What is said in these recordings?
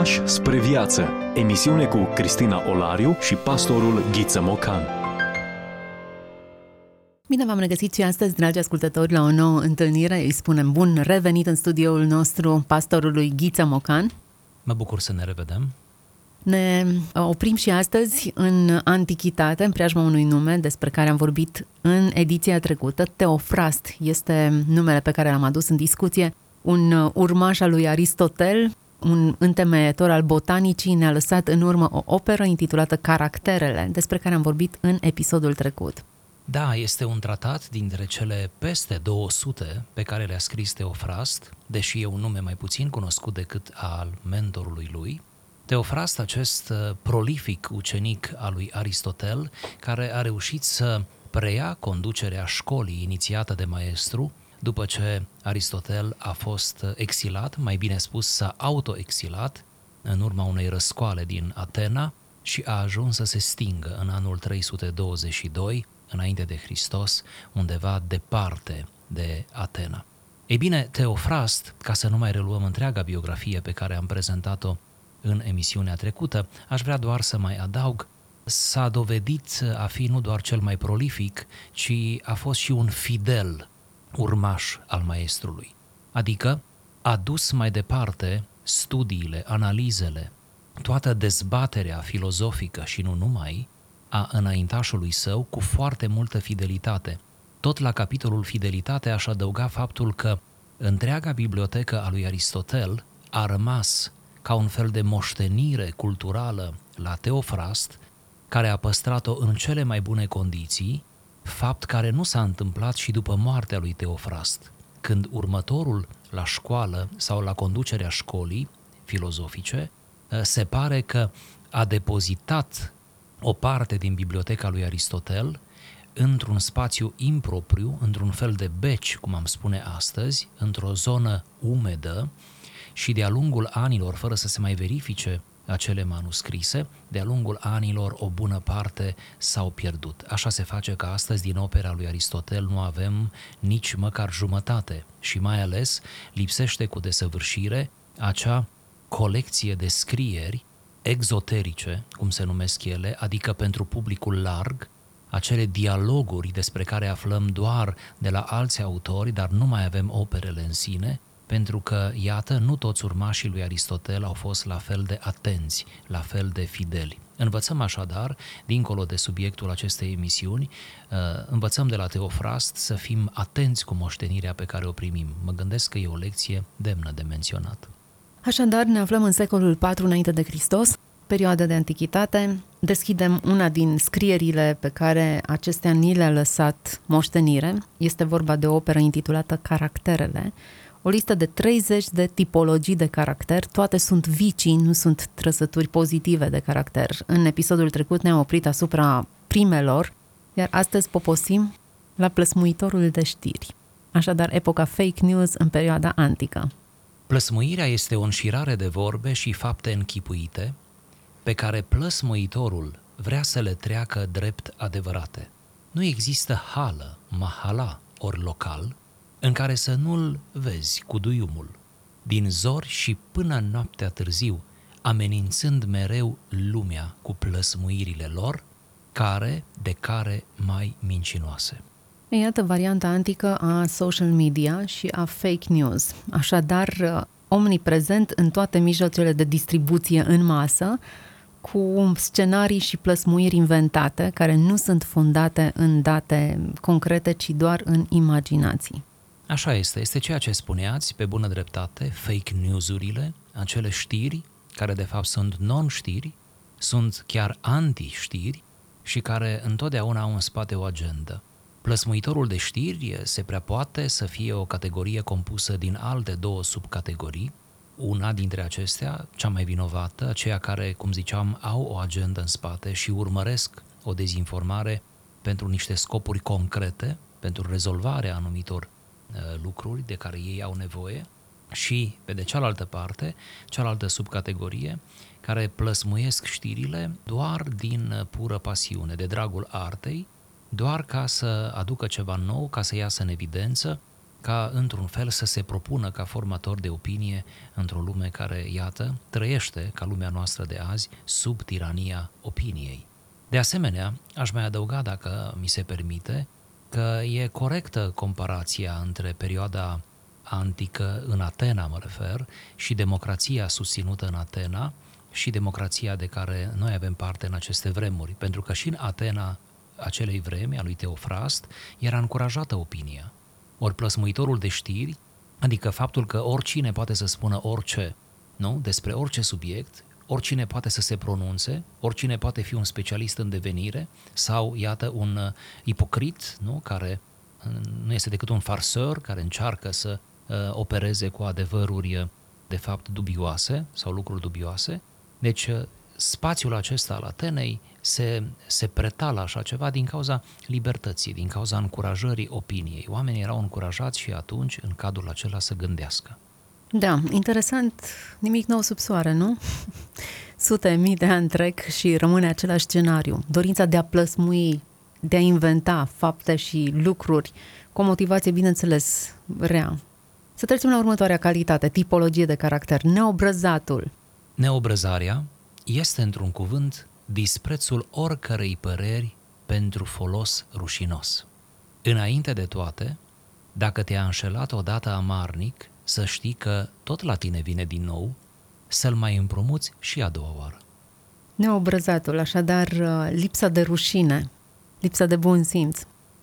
Pași spre viață. Emisiune cu Cristina Olariu și pastorul Ghiță Mocan. Bine v-am regăsit și astăzi, dragi ascultători, la o nouă întâlnire. Îi spunem bun revenit în studioul nostru pastorului Ghiță Mocan. Mă bucur să ne revedem. Ne oprim și astăzi în Antichitate, în preajma unui nume despre care am vorbit în ediția trecută. Teofrast este numele pe care l-am adus în discuție. Un urmaș al lui Aristotel, un întemeietor al botanicii, ne-a lăsat în urmă o operă intitulată Caracterele, despre care am vorbit în episodul trecut. Da, este un tratat dintre cele peste 200 pe care le-a scris Teofrast, deși e un nume mai puțin cunoscut decât al mentorului lui. Teofrast, acest uh, prolific ucenic al lui Aristotel, care a reușit să preia conducerea școlii inițiată de maestru, după ce Aristotel a fost exilat, mai bine spus s-a autoexilat în urma unei răscoale din Atena și a ajuns să se stingă în anul 322 înainte de Hristos, undeva departe de Atena. Ei bine, Teofrast, ca să nu mai reluăm întreaga biografie pe care am prezentat-o în emisiunea trecută, aș vrea doar să mai adaug s-a dovedit a fi nu doar cel mai prolific, ci a fost și un fidel urmaș al maestrului. Adică a dus mai departe studiile, analizele, toată dezbaterea filozofică și nu numai a înaintașului său cu foarte multă fidelitate. Tot la capitolul fidelitate aș adăuga faptul că întreaga bibliotecă a lui Aristotel a rămas ca un fel de moștenire culturală la Teofrast, care a păstrat-o în cele mai bune condiții fapt care nu s-a întâmplat și după moartea lui Teofrast, când următorul la școală sau la conducerea școlii filozofice ă, se pare că a depozitat o parte din biblioteca lui Aristotel într-un spațiu impropriu, într-un fel de beci, cum am spune astăzi, într-o zonă umedă și de-a lungul anilor, fără să se mai verifice acele manuscrise, de-a lungul anilor o bună parte s-au pierdut. Așa se face că astăzi din opera lui Aristotel nu avem nici măcar jumătate și mai ales lipsește cu desăvârșire acea colecție de scrieri exoterice, cum se numesc ele, adică pentru publicul larg, acele dialoguri despre care aflăm doar de la alți autori, dar nu mai avem operele în sine, pentru că, iată, nu toți urmașii lui Aristotel au fost la fel de atenți, la fel de fideli. Învățăm așadar, dincolo de subiectul acestei emisiuni, uh, învățăm de la Teofrast să fim atenți cu moștenirea pe care o primim. Mă gândesc că e o lecție demnă de menționat. Așadar, ne aflăm în secolul IV înainte de Hristos, perioada de antichitate. Deschidem una din scrierile pe care acestea ni le-a lăsat moștenire. Este vorba de o operă intitulată Caracterele, o listă de 30 de tipologii de caracter, toate sunt vicii, nu sunt trăsături pozitive de caracter. În episodul trecut ne-am oprit asupra primelor, iar astăzi poposim la plăsmuitorul de știri. Așadar, epoca fake news în perioada antică. Plăsmuirea este o înșirare de vorbe și fapte închipuite pe care plăsmuitorul vrea să le treacă drept adevărate. Nu există hală, mahala, ori local, în care să nu-l vezi cu duiumul, din zori și până noaptea târziu, amenințând mereu lumea cu plăsmuirile lor, care de care mai mincinoase. Iată varianta antică a social media și a fake news. Așadar, omniprezent în toate mijloacele de distribuție în masă, cu scenarii și plăsmuiri inventate, care nu sunt fondate în date concrete, ci doar în imaginații. Așa este, este ceea ce spuneați pe bună dreptate, fake news-urile, acele știri care de fapt sunt non-știri, sunt chiar anti-știri și care întotdeauna au în spate o agendă. Plăsmuitorul de știri se prea poate să fie o categorie compusă din alte două subcategorii, una dintre acestea, cea mai vinovată, aceia care, cum ziceam, au o agendă în spate și urmăresc o dezinformare pentru niște scopuri concrete, pentru rezolvarea anumitor Uh, lucruri de care ei au nevoie și, pe de cealaltă parte, cealaltă subcategorie, care plăsmuiesc știrile doar din pură pasiune, de dragul artei, doar ca să aducă ceva nou, ca să iasă în evidență ca într-un fel să se propună ca formator de opinie într-o lume care, iată, trăiește ca lumea noastră de azi sub tirania opiniei. De asemenea, aș mai adăuga, dacă mi se permite, că e corectă comparația între perioada antică, în Atena mă refer, și democrația susținută în Atena și democrația de care noi avem parte în aceste vremuri. Pentru că și în Atena acelei vremi, a lui Teofrast, era încurajată opinia. Ori plăsmuitorul de știri, adică faptul că oricine poate să spună orice, nu? Despre orice subiect, oricine poate să se pronunțe, oricine poate fi un specialist în devenire sau, iată, un uh, ipocrit, nu? Care uh, nu este decât un farseur care încearcă să uh, opereze cu adevăruri uh, de fapt dubioase sau lucruri dubioase. Deci, uh, spațiul acesta al Atenei se, se preta la așa ceva din cauza libertății, din cauza încurajării opiniei. Oamenii erau încurajați și atunci, în cadrul acela, să gândească. Da, interesant, nimic nou sub soare, nu? Sute mii de ani trec și rămâne același scenariu. Dorința de a plăsmui, de a inventa fapte și lucruri cu o motivație, bineînțeles, rea. Să trecem la următoarea calitate, tipologie de caracter, neobrăzatul. Neobrăzarea este, într-un cuvânt, disprețul oricărei păreri pentru folos rușinos. Înainte de toate, dacă te-a înșelat odată amarnic, să știi că tot la tine vine din nou să-l mai împrumuți și a doua oară. Neobrăzatul, așadar lipsa de rușine, lipsa de bun simț.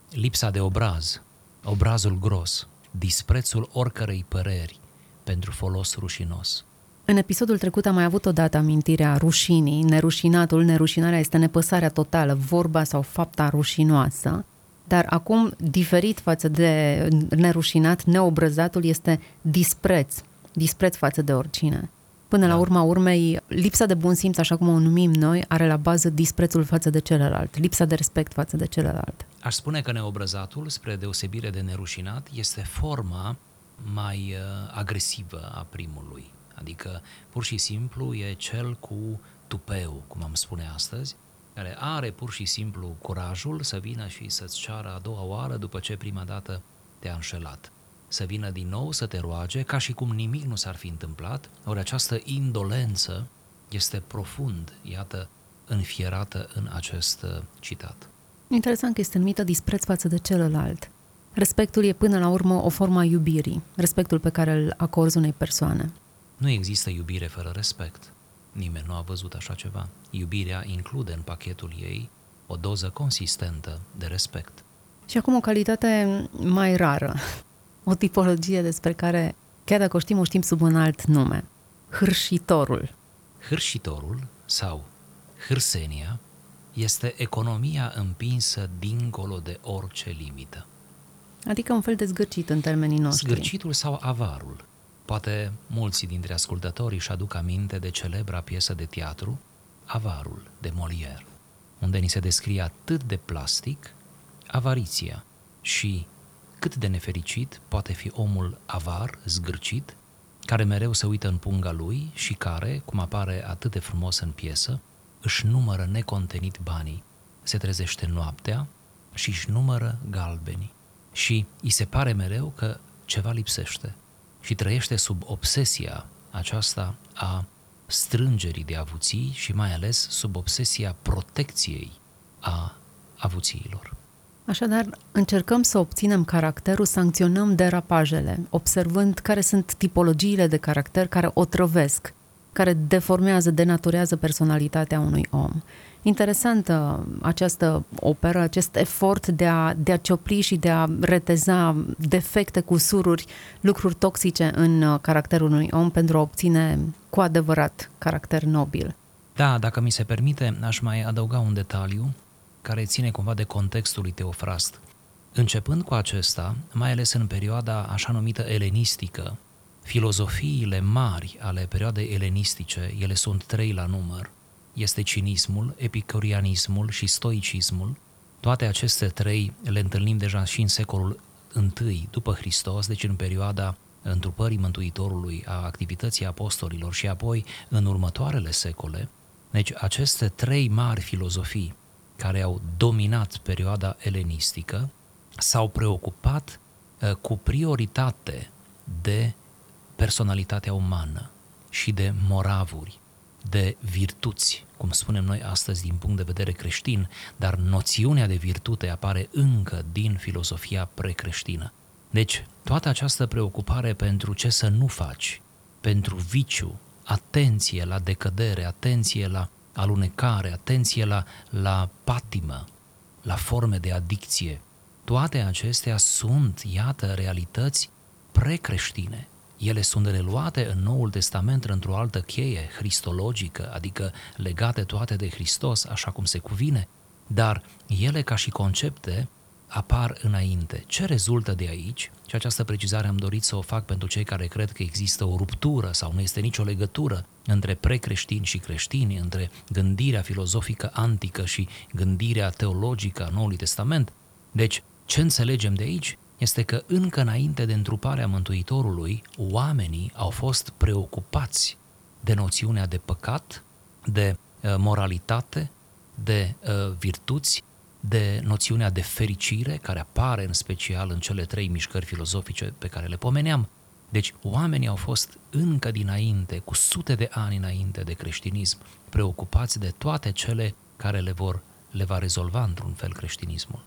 Lipsa de obraz, obrazul gros, disprețul oricărei păreri pentru folos rușinos. În episodul trecut am mai avut odată amintirea rușinii, nerușinatul, nerușinarea este nepăsarea totală, vorba sau fapta rușinoasă, dar acum, diferit față de nerușinat, neobrăzatul este dispreț, dispreț față de oricine. Până da. la urma urmei, lipsa de bun simț, așa cum o numim noi, are la bază disprețul față de celălalt, lipsa de respect față de celălalt. Aș spune că neobrăzatul, spre deosebire de nerușinat, este forma mai uh, agresivă a primului. Adică, pur și simplu, e cel cu tupeu, cum am spune astăzi, care are pur și simplu curajul să vină și să-ți ceară a doua oară după ce prima dată te-a înșelat. Să vină din nou să te roage ca și cum nimic nu s-ar fi întâmplat, ori această indolență este profund, iată, înfierată în acest uh, citat. Interesant că este numită dispreț față de celălalt. Respectul e până la urmă o formă a iubirii, respectul pe care îl acorzi unei persoane. Nu există iubire fără respect. Nimeni nu a văzut așa ceva. Iubirea include în pachetul ei o doză consistentă de respect. Și acum o calitate mai rară, o tipologie despre care, chiar dacă o știm, o știm sub un alt nume. Hârșitorul. Hârșitorul sau hârsenia este economia împinsă dincolo de orice limită. Adică un fel de zgârcit în termenii noștri. Zgârcitul sau avarul. Poate mulți dintre ascultători își aduc aminte de celebra piesă de teatru Avarul de Molière, unde ni se descrie atât de plastic avariția și cât de nefericit poate fi omul avar, zgârcit, care mereu se uită în punga lui și care, cum apare atât de frumos în piesă, își numără necontenit banii. Se trezește noaptea și își numără galbenii. Și îi se pare mereu că ceva lipsește, și trăiește sub obsesia aceasta a strângerii de avuții și mai ales sub obsesia protecției a avuțiilor. Așadar, încercăm să obținem caracterul, sancționăm derapajele, observând care sunt tipologiile de caracter care o trăvesc, care deformează, denaturează personalitatea unui om. Interesantă această operă, acest efort de a, de a ciopli și de a reteza defecte, cusururi, lucruri toxice în uh, caracterul unui om pentru a obține cu adevărat caracter nobil. Da, dacă mi se permite, aș mai adăuga un detaliu care ține cumva de contextul lui Teofrast. Începând cu acesta, mai ales în perioada așa numită elenistică, filozofiile mari ale perioadei elenistice, ele sunt trei la număr, este cinismul, epicurianismul și stoicismul. Toate aceste trei le întâlnim deja și în secolul I după Hristos, deci în perioada întrupării Mântuitorului, a activității apostolilor și apoi în următoarele secole. Deci aceste trei mari filozofii care au dominat perioada elenistică s-au preocupat uh, cu prioritate de personalitatea umană și de moravuri, de virtuți, cum spunem noi astăzi din punct de vedere creștin, dar noțiunea de virtute apare încă din filosofia precreștină. Deci, toată această preocupare pentru ce să nu faci, pentru viciu, atenție la decădere, atenție la alunecare, atenție la, la patimă, la forme de adicție, toate acestea sunt, iată, realități precreștine. Ele sunt reluate în Noul Testament într-o altă cheie cristologică, adică legate toate de Hristos, așa cum se cuvine, dar ele ca și concepte apar înainte. Ce rezultă de aici? Și această precizare am dorit să o fac pentru cei care cred că există o ruptură sau nu este nicio legătură între precreștini și creștini, între gândirea filozofică antică și gândirea teologică a Noului Testament. Deci, ce înțelegem de aici este că încă înainte de întruparea Mântuitorului, oamenii au fost preocupați de noțiunea de păcat, de uh, moralitate, de uh, virtuți, de noțiunea de fericire, care apare în special în cele trei mișcări filozofice pe care le pomeneam. Deci oamenii au fost încă dinainte, cu sute de ani înainte de creștinism, preocupați de toate cele care le vor le va rezolva într-un fel creștinismul.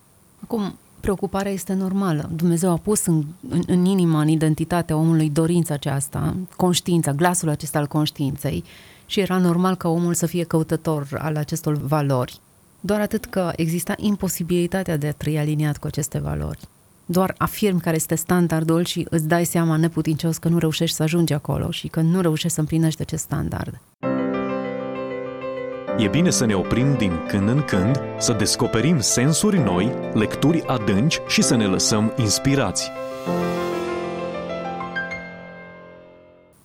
Acum, preocuparea este normală. Dumnezeu a pus în, în, în inima, în identitatea omului dorința aceasta, conștiința, glasul acesta al conștiinței și era normal ca omul să fie căutător al acestor valori. Doar atât că exista imposibilitatea de a trăi aliniat cu aceste valori. Doar afirm care este standardul și îți dai seama neputincios că nu reușești să ajungi acolo și că nu reușești să împlinești acest standard. E bine să ne oprim din când în când, să descoperim sensuri noi, lecturi adânci și să ne lăsăm inspirați.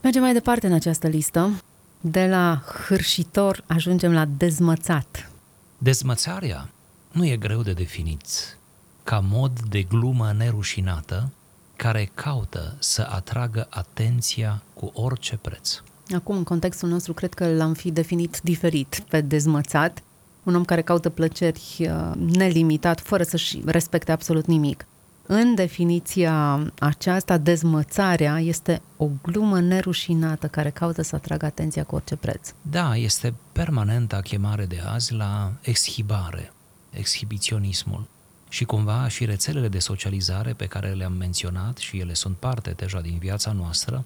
Mergem mai departe în această listă. De la hârșitor ajungem la dezmățat. Dezmățarea nu e greu de definit ca mod de glumă nerușinată care caută să atragă atenția cu orice preț. Acum, în contextul nostru, cred că l-am fi definit diferit pe dezmățat, un om care caută plăceri uh, nelimitat, fără să-și respecte absolut nimic. În definiția aceasta, dezmățarea este o glumă nerușinată care caută să atragă atenția cu orice preț. Da, este permanenta chemare de azi la exhibare, exhibiționismul. Și cumva și rețelele de socializare pe care le-am menționat și ele sunt parte deja din viața noastră,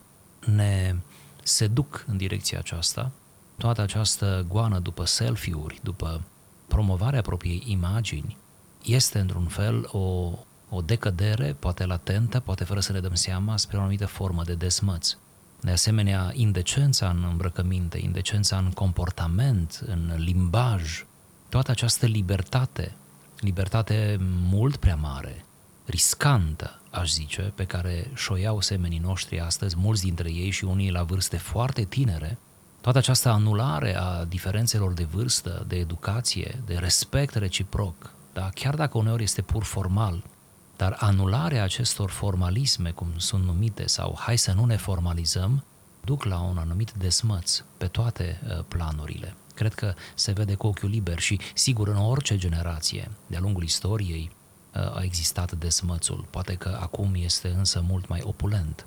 ne se duc în direcția aceasta, toată această goană după selfie-uri, după promovarea propriei imagini, este într-un fel o, o decădere, poate latentă, poate fără să ne dăm seama, spre o anumită formă de desmăț. De asemenea, indecența în îmbrăcăminte, indecența în comportament, în limbaj, toată această libertate, libertate mult prea mare, riscantă, aș zice, pe care și-o iau semenii noștri astăzi, mulți dintre ei și unii la vârste foarte tinere, toată această anulare a diferențelor de vârstă, de educație, de respect reciproc, da? chiar dacă uneori este pur formal, dar anularea acestor formalisme, cum sunt numite, sau hai să nu ne formalizăm, duc la un anumit desmăț pe toate uh, planurile. Cred că se vede cu ochiul liber și, sigur, în orice generație, de-a lungul istoriei, a existat desmățul. Poate că acum este însă mult mai opulent.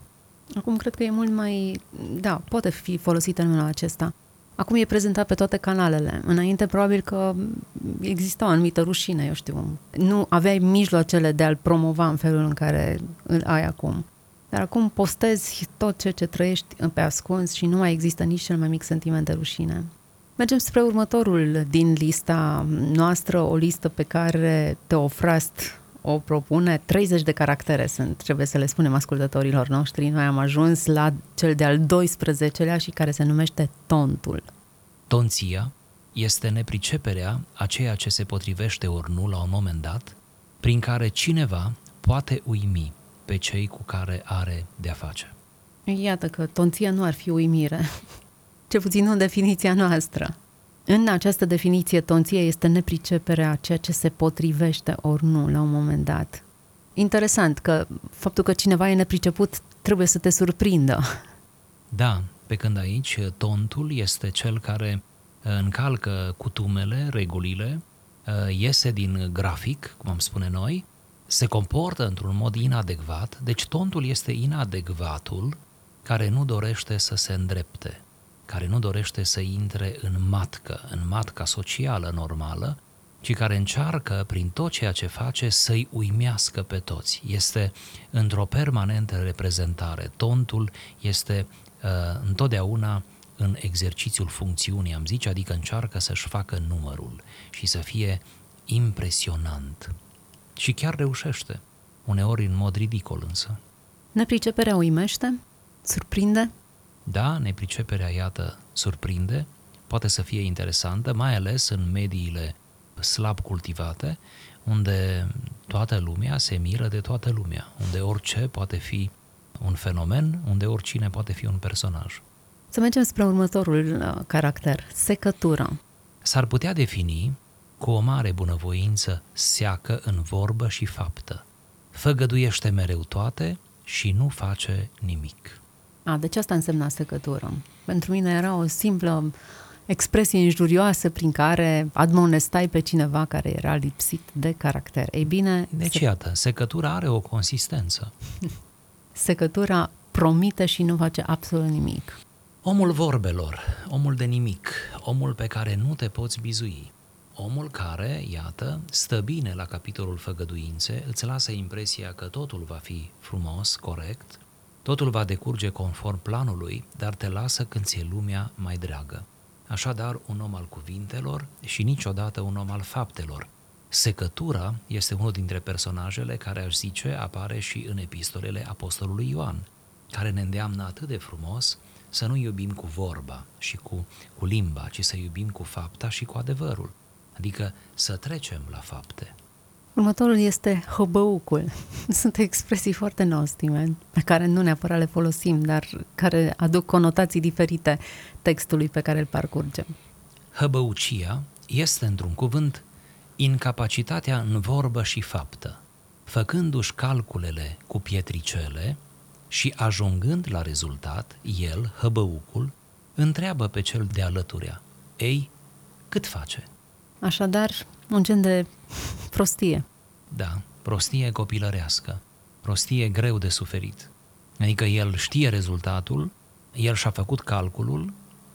Acum cred că e mult mai... Da, poate fi folosit în numele acesta. Acum e prezentat pe toate canalele. Înainte probabil că exista o anumită rușine, eu știu. Nu aveai mijloacele de a-l promova în felul în care îl ai acum. Dar acum postezi tot ceea ce trăiești pe ascuns și nu mai există nici cel mai mic sentiment de rușine. Mergem spre următorul din lista noastră, o listă pe care Teofrast o propune. 30 de caractere sunt, trebuie să le spunem ascultătorilor noștri. Noi am ajuns la cel de-al 12-lea și care se numește tontul. Tonția este nepriceperea a ceea ce se potrivește ori nu la un moment dat, prin care cineva poate uimi pe cei cu care are de-a face. Iată că tonția nu ar fi uimire ce puțin în definiția noastră. În această definiție, tonție este nepriceperea ceea ce se potrivește ori nu la un moment dat. Interesant că faptul că cineva e nepriceput trebuie să te surprindă. Da, pe când aici tontul este cel care încalcă cutumele, regulile, iese din grafic, cum am spune noi, se comportă într-un mod inadecvat, deci tontul este inadecvatul care nu dorește să se îndrepte, care nu dorește să intre în matcă, în matca socială normală, ci care încearcă, prin tot ceea ce face, să-i uimească pe toți. Este într-o permanentă reprezentare. Tontul este uh, întotdeauna în exercițiul funcțiunii, am zice, adică încearcă să-și facă numărul și să fie impresionant. Și chiar reușește, uneori în mod ridicol însă. Nepriceperea uimește? Surprinde? Da, nepriceperea, iată, surprinde, poate să fie interesantă, mai ales în mediile slab cultivate, unde toată lumea se miră de toată lumea, unde orice poate fi un fenomen, unde oricine poate fi un personaj. Să mergem spre următorul uh, caracter, secătura. S-ar putea defini cu o mare bunăvoință seacă în vorbă și faptă. Făgăduiește mereu toate și nu face nimic. A, deci asta însemna secătură. Pentru mine era o simplă expresie injurioasă prin care admonestai pe cineva care era lipsit de caracter. Ei bine... Deci, se... iată, secătura are o consistență. secătura promite și nu face absolut nimic. Omul vorbelor, omul de nimic, omul pe care nu te poți bizui, omul care, iată, stă bine la capitolul făgăduințe, îți lasă impresia că totul va fi frumos, corect, totul va decurge conform planului, dar te lasă când ți-e lumea mai dragă. Așadar, un om al cuvintelor și niciodată un om al faptelor. Secătura este unul dintre personajele care, aș zice, apare și în epistolele Apostolului Ioan, care ne îndeamnă atât de frumos să nu iubim cu vorba și cu, cu limba, ci să iubim cu fapta și cu adevărul, adică să trecem la fapte. Următorul este hăbăucul. Sunt expresii foarte nostime, pe care nu neapărat le folosim, dar care aduc conotații diferite textului pe care îl parcurgem. Hăbăucia este, într-un cuvânt, incapacitatea în vorbă și faptă, făcându-și calculele cu pietricele și ajungând la rezultat, el, hăbăucul, întreabă pe cel de alăturea, ei, cât face? Așadar, un gen de prostie. Da, prostie copilărească, prostie greu de suferit. Adică el știe rezultatul, el și-a făcut calculul,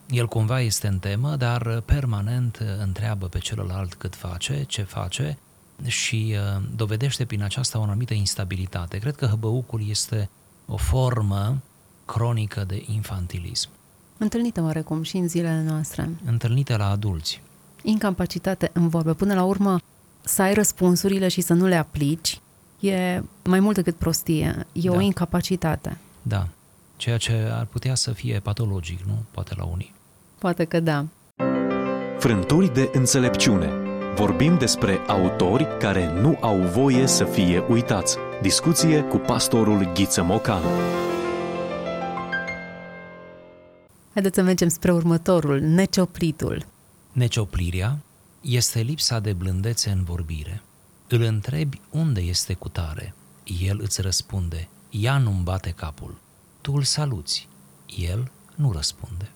el cumva este în temă, dar permanent întreabă pe celălalt cât face, ce face și uh, dovedește prin aceasta o anumită instabilitate. Cred că hăbăucul este o formă cronică de infantilism. Întâlnită oarecum și în zilele noastre. Întâlnită la adulți. Incapacitate în vorbe. Până la urmă, să ai răspunsurile și să nu le aplici e mai mult decât prostie. E da. o incapacitate. Da. Ceea ce ar putea să fie patologic, nu? Poate la unii. Poate că da. Frânturi de înțelepciune. Vorbim despre autori care nu au voie să fie uitați. Discuție cu pastorul Ghiță Mocan. Haideți să mergem spre următorul, necioplitul. Necioplirea este lipsa de blândețe în vorbire. Îl întrebi unde este cutare, el îți răspunde, ea nu-mi bate capul. Tu îl saluți, el nu răspunde.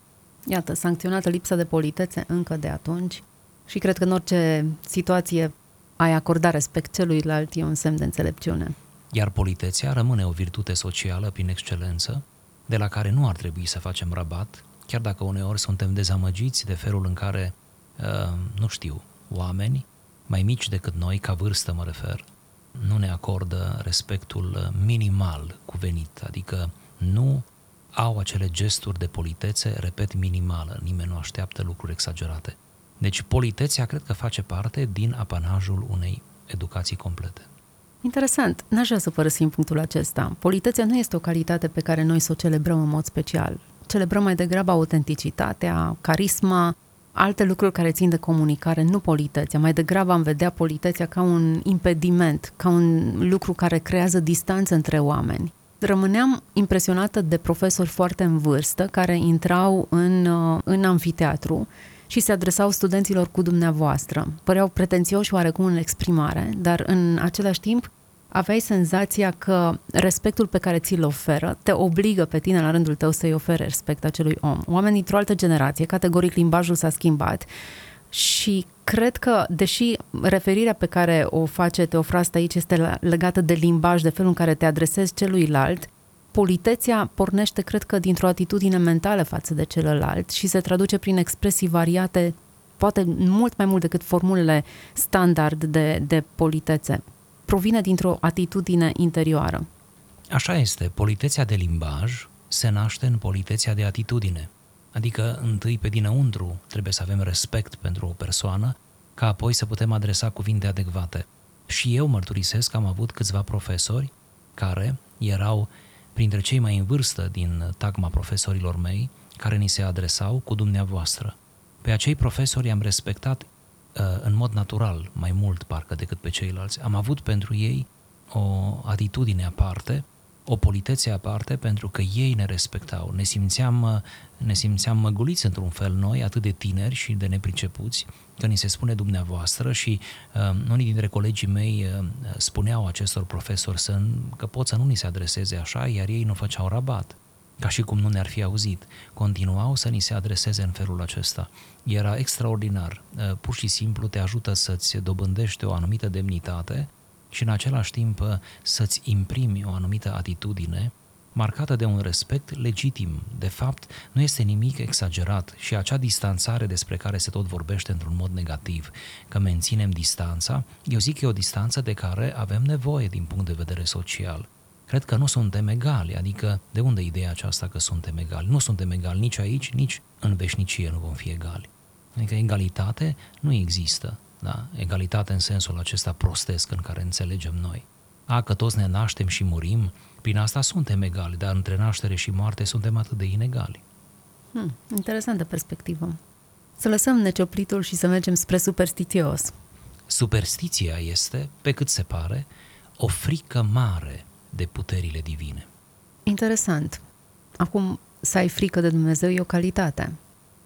Iată, sancționată lipsa de politețe încă de atunci și cred că în orice situație ai acorda respect celuilalt e un semn de înțelepciune. Iar politețea rămâne o virtute socială prin excelență, de la care nu ar trebui să facem rabat, chiar dacă uneori suntem dezamăgiți de felul în care, uh, nu știu, oameni mai mici decât noi, ca vârstă mă refer, nu ne acordă respectul minimal cuvenit, adică nu au acele gesturi de politețe, repet, minimală, nimeni nu așteaptă lucruri exagerate. Deci politețea cred că face parte din apanajul unei educații complete. Interesant. N-aș vrea să părăsim punctul acesta. Politețea nu este o calitate pe care noi să o celebrăm în mod special. Celebrăm mai degrabă autenticitatea, carisma, alte lucruri care țin de comunicare, nu politețea. Mai degrabă am vedea politețea ca un impediment, ca un lucru care creează distanță între oameni. Rămâneam impresionată de profesori foarte în vârstă care intrau în, uh, în amfiteatru și se adresau studenților cu dumneavoastră. Păreau pretențioși oarecum în exprimare, dar în același timp aveai senzația că respectul pe care ți-l oferă te obligă pe tine la rândul tău să-i oferi respect acelui om. Oamenii dintr-o altă generație, categoric limbajul s-a schimbat, Și cred că, deși referirea pe care o face Teofrast aici este legată de limbaj, de felul în care te adresezi celuilalt, politețea pornește, cred că, dintr-o atitudine mentală față de celălalt și se traduce prin expresii variate, poate mult mai mult decât formulele standard de, de politețe. Provine dintr-o atitudine interioară. Așa este, politețea de limbaj se naște în politețea de atitudine. Adică, întâi pe dinăuntru trebuie să avem respect pentru o persoană, ca apoi să putem adresa cuvinte adecvate. Și eu mărturisesc că am avut câțiva profesori care erau printre cei mai în vârstă din tagma profesorilor mei, care ni se adresau cu dumneavoastră. Pe acei profesori am respectat uh, în mod natural mai mult parcă decât pe ceilalți. Am avut pentru ei o atitudine aparte o politețe aparte pentru că ei ne respectau. Ne simțeam, ne simțeam măguliți într-un fel noi, atât de tineri și de nepricepuți, că ni se spune dumneavoastră și uh, unii dintre colegii mei uh, spuneau acestor profesori să, că pot să nu ni se adreseze așa, iar ei nu făceau rabat ca și cum nu ne-ar fi auzit. Continuau să ni se adreseze în felul acesta. Era extraordinar. Uh, pur și simplu te ajută să-ți dobândești o anumită demnitate și în același timp uh, să-ți imprimi o anumită atitudine marcată de un respect legitim. De fapt, nu este nimic exagerat și acea distanțare despre care se tot vorbește într-un mod negativ, că menținem distanța, eu zic că e o distanță de care avem nevoie din punct de vedere social. Cred că nu suntem egali, adică de unde ideea aceasta că suntem egali? Nu suntem egali nici aici, nici în veșnicie nu vom fi egali. Adică egalitate nu există da? egalitate în sensul acesta prostesc în care înțelegem noi. A, că toți ne naștem și murim, prin asta suntem egali, dar între naștere și moarte suntem atât de inegali. Hmm, interesantă perspectivă. Să lăsăm necioplitul și să mergem spre superstițios. Superstiția este, pe cât se pare, o frică mare de puterile divine. Interesant. Acum, să ai frică de Dumnezeu e o calitate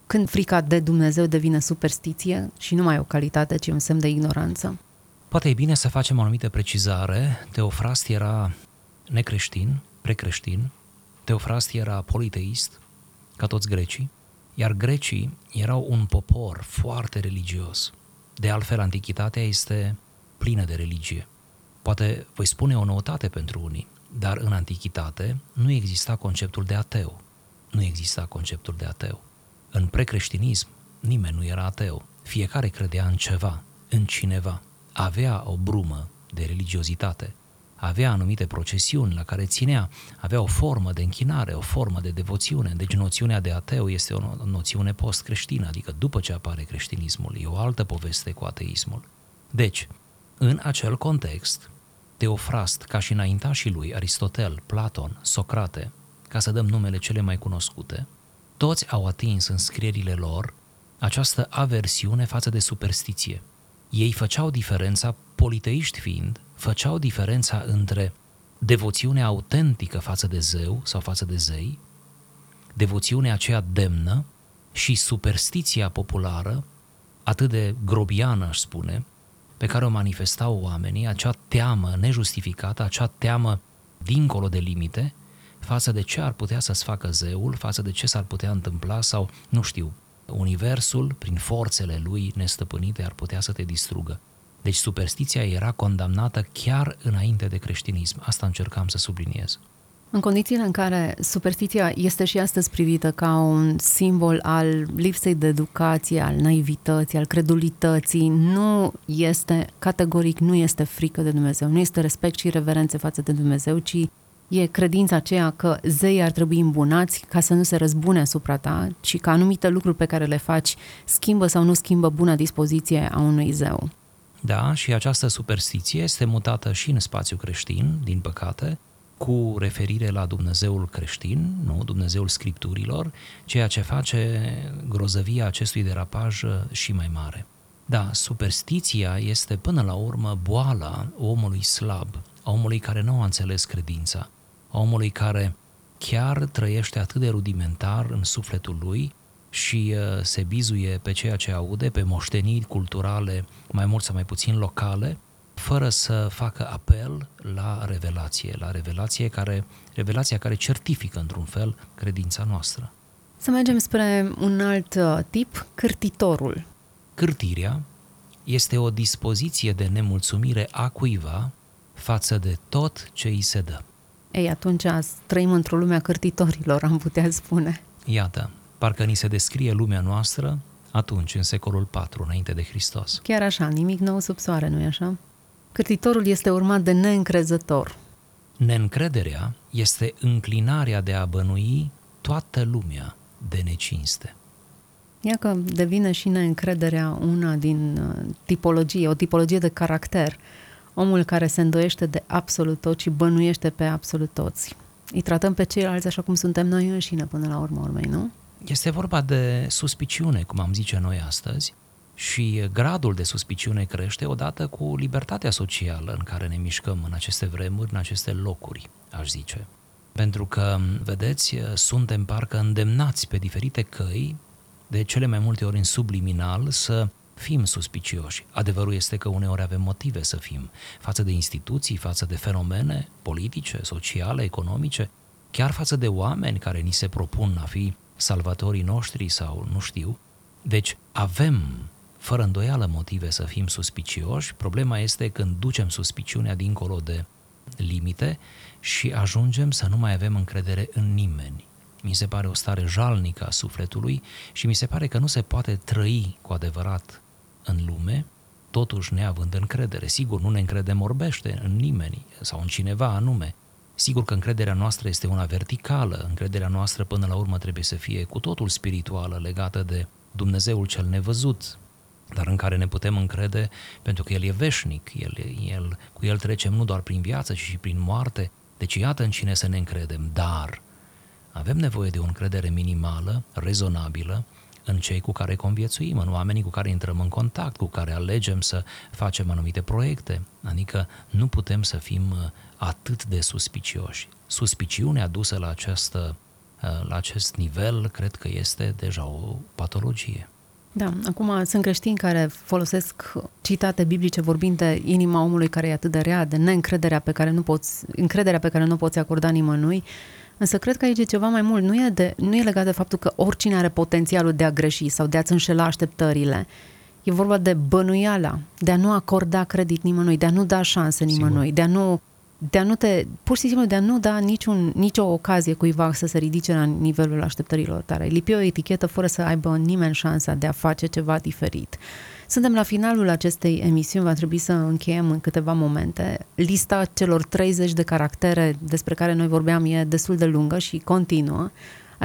când frica de Dumnezeu devine superstiție și nu mai o calitate, ci un semn de ignoranță? Poate e bine să facem o anumită precizare. Teofrast era necreștin, precreștin, Teofrast era politeist, ca toți grecii, iar grecii erau un popor foarte religios. De altfel, antichitatea este plină de religie. Poate voi spune o noutate pentru unii, dar în antichitate nu exista conceptul de ateu. Nu exista conceptul de ateu. În precreștinism, nimeni nu era ateu. Fiecare credea în ceva, în cineva. Avea o brumă de religiozitate. Avea anumite procesiuni la care ținea, avea o formă de închinare, o formă de devoțiune. Deci noțiunea de ateu este o noțiune post-creștină, adică după ce apare creștinismul. E o altă poveste cu ateismul. Deci, în acel context, Teofrast, ca și înaintașii lui Aristotel, Platon, Socrate, ca să dăm numele cele mai cunoscute, toți au atins în scrierile lor această aversiune față de superstiție. Ei făceau diferența, politeiști fiind, făceau diferența între devoțiunea autentică față de zeu sau față de zei, devoțiunea aceea demnă și superstiția populară, atât de grobiană, aș spune, pe care o manifestau oamenii, acea teamă nejustificată, acea teamă dincolo de limite, față de ce ar putea să-ți facă zeul, față de ce s-ar putea întâmpla sau, nu știu, universul, prin forțele lui nestăpânite, ar putea să te distrugă. Deci superstiția era condamnată chiar înainte de creștinism. Asta încercam să subliniez. În condițiile în care superstiția este și astăzi privită ca un simbol al lipsei de educație, al naivității, al credulității, nu este, categoric, nu este frică de Dumnezeu, nu este respect și reverențe față de Dumnezeu, ci e credința aceea că zeii ar trebui îmbunați ca să nu se răzbune asupra ta, ci că anumite lucruri pe care le faci schimbă sau nu schimbă buna dispoziție a unui zeu. Da, și această superstiție este mutată și în spațiu creștin, din păcate, cu referire la Dumnezeul creștin, nu Dumnezeul Scripturilor, ceea ce face grozăvia acestui derapaj și mai mare. Da, superstiția este până la urmă boala omului slab, a omului care nu a înțeles credința, a omului care chiar trăiește atât de rudimentar în sufletul lui și uh, se bizuie pe ceea ce aude, pe moșteniri culturale mai mult sau mai puțin locale, fără să facă apel la revelație, la revelație care, revelația care certifică într-un fel credința noastră. Să mergem spre un alt uh, tip, cârtitorul. Cârtirea este o dispoziție de nemulțumire a cuiva față de tot ce îi se dă. Ei, atunci trăim într-o lume a cârtitorilor, am putea spune. Iată, parcă ni se descrie lumea noastră atunci, în secolul 4, înainte de Hristos. Chiar așa, nimic nou sub soare, nu-i așa? Cârtitorul este urmat de neîncrezător. Neîncrederea este înclinarea de a bănui toată lumea de necinste. Ia că devine și neîncrederea una din uh, tipologie, o tipologie de caracter. Omul care se îndoiește de absolut tot și bănuiește pe absolut toți. Îi tratăm pe ceilalți așa cum suntem noi înșine până la urmă urmei, nu? Este vorba de suspiciune, cum am zice noi astăzi, și gradul de suspiciune crește odată cu libertatea socială în care ne mișcăm în aceste vremuri, în aceste locuri, aș zice. Pentru că, vedeți, suntem parcă îndemnați pe diferite căi, de cele mai multe ori în subliminal, să fim suspicioși. Adevărul este că uneori avem motive să fim față de instituții, față de fenomene politice, sociale, economice, chiar față de oameni care ni se propun a fi salvatorii noștri sau nu știu. Deci avem fără îndoială motive să fim suspicioși, problema este când ducem suspiciunea dincolo de limite și ajungem să nu mai avem încredere în nimeni. Mi se pare o stare jalnică a sufletului și mi se pare că nu se poate trăi cu adevărat în lume, totuși neavând încredere. Sigur, nu ne încredem orbește în nimeni sau în cineva anume. Sigur că încrederea noastră este una verticală, încrederea noastră până la urmă trebuie să fie cu totul spirituală, legată de Dumnezeul cel nevăzut, dar în care ne putem încrede pentru că El e veșnic, el, el, cu El trecem nu doar prin viață, ci și prin moarte. Deci iată în cine să ne încredem, dar avem nevoie de o încredere minimală, rezonabilă, în cei cu care conviețuim, în oamenii cu care intrăm în contact, cu care alegem să facem anumite proiecte. Adică nu putem să fim uh, atât de suspicioși. Suspiciunea dusă la, această, uh, la acest nivel cred că este deja o patologie. Da, acum sunt creștini care folosesc citate biblice vorbind de inima omului care e atât de rea, de neîncrederea pe care nu poți, încrederea pe care nu poți acorda nimănui, însă cred că aici e ceva mai mult. Nu e, de, nu e legat de faptul că oricine are potențialul de a greși sau de a-ți înșela așteptările. E vorba de bănuiala, de a nu acorda credit nimănui, de a nu da șanse nimănui, Sigur. de a nu de a nu te, pur și simplu de a nu da niciun, nicio ocazie cuiva să se ridice la nivelul așteptărilor tale. Lipi o etichetă fără să aibă nimeni șansa de a face ceva diferit. Suntem la finalul acestei emisiuni, va trebui să încheiem în câteva momente. Lista celor 30 de caractere despre care noi vorbeam e destul de lungă și continuă.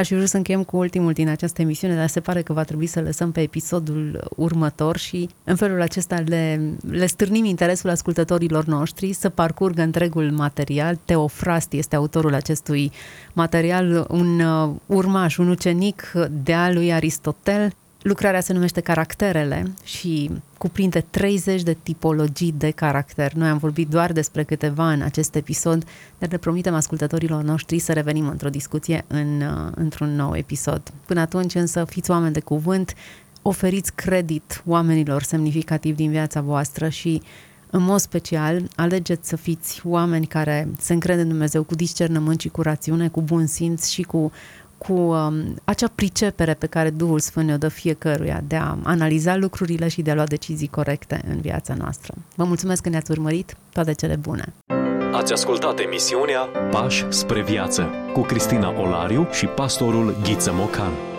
Aș fi vrut să încheiem cu ultimul din această emisiune, dar se pare că va trebui să lăsăm pe episodul următor și în felul acesta le, le stârnim interesul ascultătorilor noștri să parcurgă întregul material. Teofrast este autorul acestui material, un uh, urmaș, un ucenic de-a lui Aristotel, Lucrarea se numește Caracterele și cuprinde 30 de tipologii de caracter. Noi am vorbit doar despre câteva în acest episod, dar ne promitem ascultătorilor noștri să revenim într-o discuție în, uh, într-un nou episod. Până atunci însă fiți oameni de cuvânt, oferiți credit oamenilor semnificativi din viața voastră și în mod special, alegeți să fiți oameni care se încred în Dumnezeu cu discernământ și cu rațiune, cu bun simț și cu cu um, acea pricepere pe care Duhul Sfânt ne-o dă fiecăruia de a analiza lucrurile și de a lua decizii corecte în viața noastră. Vă mulțumesc că ne-ați urmărit, toate cele bune! Ați ascultat emisiunea Pași spre viață cu Cristina Olariu și pastorul Ghiță Mocan.